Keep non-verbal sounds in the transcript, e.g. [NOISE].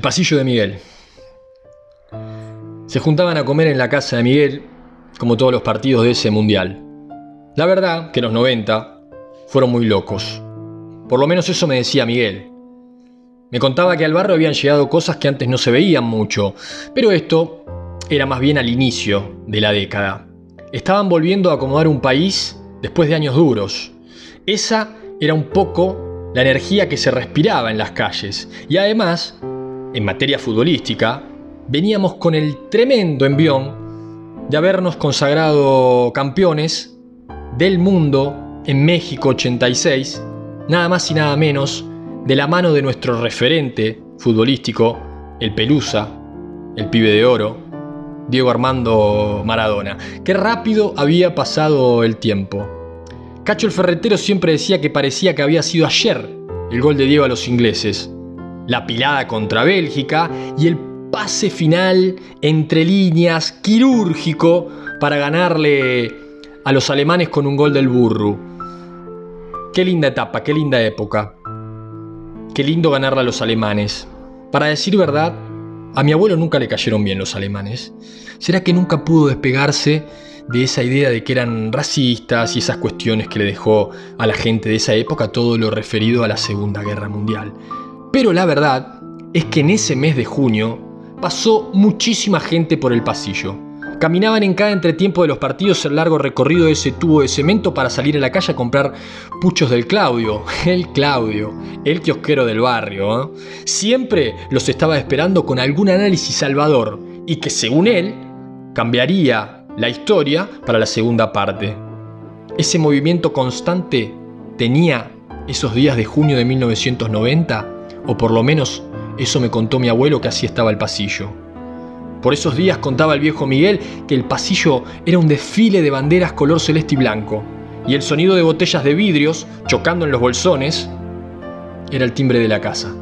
pasillo de Miguel. Se juntaban a comer en la casa de Miguel, como todos los partidos de ese mundial. La verdad que los 90 fueron muy locos. Por lo menos eso me decía Miguel. Me contaba que al barrio habían llegado cosas que antes no se veían mucho, pero esto era más bien al inicio de la década. Estaban volviendo a acomodar un país después de años duros. Esa era un poco la energía que se respiraba en las calles. Y además, en materia futbolística, veníamos con el tremendo envión de habernos consagrado campeones del mundo en México 86, nada más y nada menos, de la mano de nuestro referente futbolístico, el Pelusa, el pibe de oro, Diego Armando Maradona. Qué rápido había pasado el tiempo. Cacho el Ferretero siempre decía que parecía que había sido ayer el gol de Diego a los ingleses la pilada contra Bélgica y el pase final entre líneas quirúrgico para ganarle a los alemanes con un gol del burro. Qué linda etapa, qué linda época. Qué lindo ganarle a los alemanes. Para decir verdad, a mi abuelo nunca le cayeron bien los alemanes. ¿Será que nunca pudo despegarse de esa idea de que eran racistas y esas cuestiones que le dejó a la gente de esa época todo lo referido a la Segunda Guerra Mundial? Pero la verdad es que en ese mes de junio pasó muchísima gente por el pasillo. Caminaban en cada entretiempo de los partidos el largo recorrido de ese tubo de cemento para salir a la calle a comprar puchos del Claudio. [LAUGHS] El Claudio, el kiosquero del barrio. ¿eh? Siempre los estaba esperando con algún análisis salvador y que según él cambiaría la historia para la segunda parte. Ese movimiento constante tenía esos días de junio de 1990 o por lo menos eso me contó mi abuelo que así estaba el pasillo. Por esos días contaba el viejo Miguel que el pasillo era un desfile de banderas color celeste y blanco, y el sonido de botellas de vidrios chocando en los bolsones era el timbre de la casa.